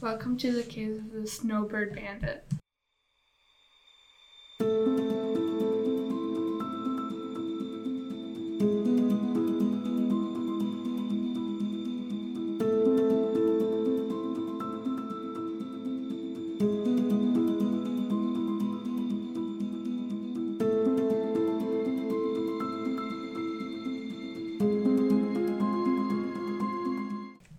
Welcome to the case of the Snowbird Bandit.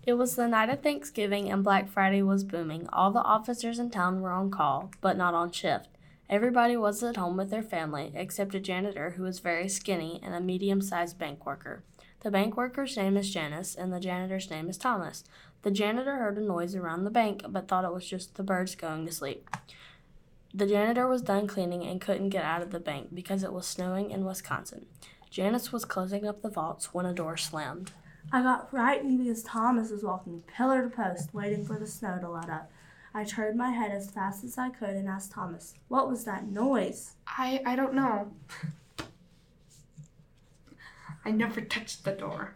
It was the night of Thanksgiving and Black Friday was booming. All the officers in town were on call, but not on shift. Everybody was at home with their family, except a janitor who was very skinny and a medium sized bank worker. The bank worker's name is Janice, and the janitor's name is Thomas. The janitor heard a noise around the bank, but thought it was just the birds going to sleep. The janitor was done cleaning and couldn't get out of the bank because it was snowing in Wisconsin. Janice was closing up the vaults when a door slammed. I got frightened because Thomas was walking pillar to post, waiting for the snow to let up. I turned my head as fast as I could and asked Thomas, What was that noise? I I don't know. I never touched the door.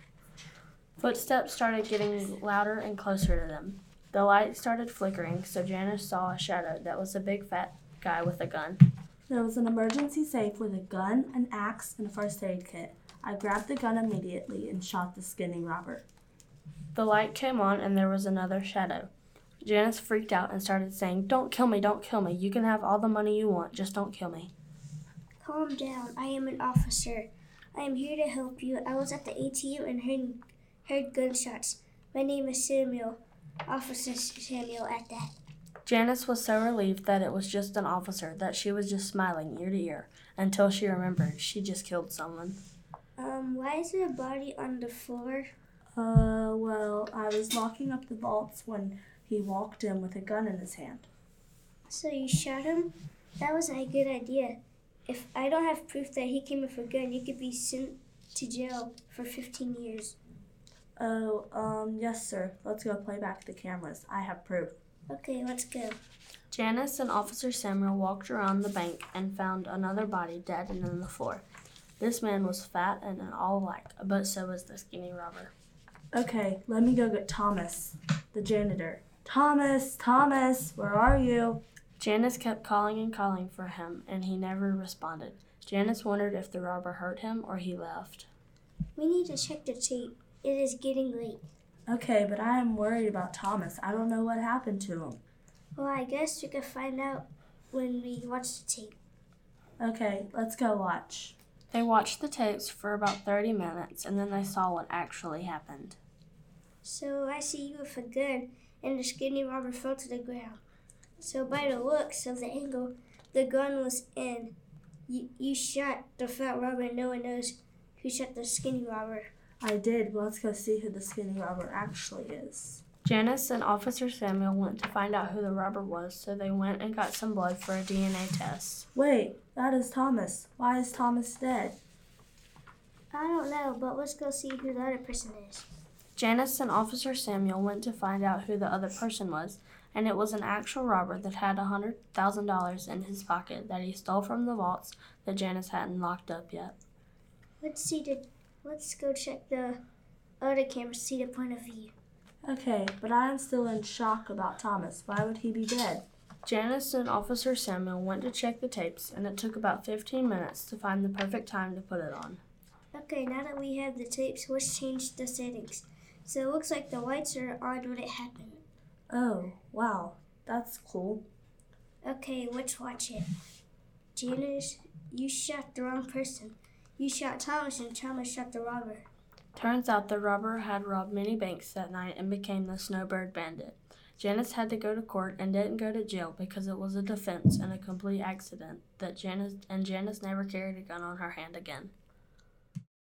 Footsteps started getting louder and closer to them. The light started flickering, so Janice saw a shadow that was a big fat guy with a gun. There was an emergency safe with a gun, an axe, and a first aid kit. I grabbed the gun immediately and shot the skinny robber. The light came on and there was another shadow. Janice freaked out and started saying, Don't kill me, don't kill me. You can have all the money you want, just don't kill me. Calm down. I am an officer. I am here to help you. I was at the ATM and heard, heard gunshots. My name is Samuel. Officer Samuel at that. Janice was so relieved that it was just an officer that she was just smiling ear to ear until she remembered she just killed someone. Um, why is there a body on the floor? Uh, well, I was locking up the vaults when he walked in with a gun in his hand. So you shot him? That was a good idea. If I don't have proof that he came with a gun, you could be sent to jail for 15 years. Oh, um, yes, sir. Let's go play back the cameras. I have proof. Okay, let's go. Janice and Officer Samuel walked around the bank and found another body dead and on the floor. This man was fat and all alike, but so was the skinny robber. Okay, let me go get Thomas, the janitor. Thomas, Thomas, where are you? Janice kept calling and calling for him, and he never responded. Janice wondered if the robber hurt him or he left. We need to check the tape. It is getting late. Okay, but I am worried about Thomas. I don't know what happened to him. Well, I guess we could find out when we watch the tape. Okay, let's go watch. They watched the tapes for about 30 minutes and then they saw what actually happened. So I see you with a gun, and the skinny robber fell to the ground. So by the looks of the angle the gun was in, you, you shot the fat robber, and no one knows who shot the skinny robber. I did. Well, let's go see who the skinny robber actually is. Janice and Officer Samuel went to find out who the robber was, so they went and got some blood for a DNA test. Wait, that is Thomas. Why is Thomas dead? I don't know, but let's go see who the other person is. Janice and Officer Samuel went to find out who the other person was, and it was an actual robber that had a $100,000 in his pocket that he stole from the vaults that Janice hadn't locked up yet. Let's see the. Let's go check the other camera to see the point of view. Okay, but I am still in shock about Thomas. Why would he be dead? Janice and Officer Samuel went to check the tapes, and it took about 15 minutes to find the perfect time to put it on. Okay, now that we have the tapes, let's change the settings. So it looks like the lights are on when it happened. Oh, wow. That's cool. Okay, let's watch it. Janice, you shot the wrong person. You shot Thomas, and Thomas shot the robber. Turns out the robber had robbed many banks that night and became the Snowbird Bandit. Janice had to go to court and didn't go to jail because it was a defense and a complete accident that Janice and Janice never carried a gun on her hand again.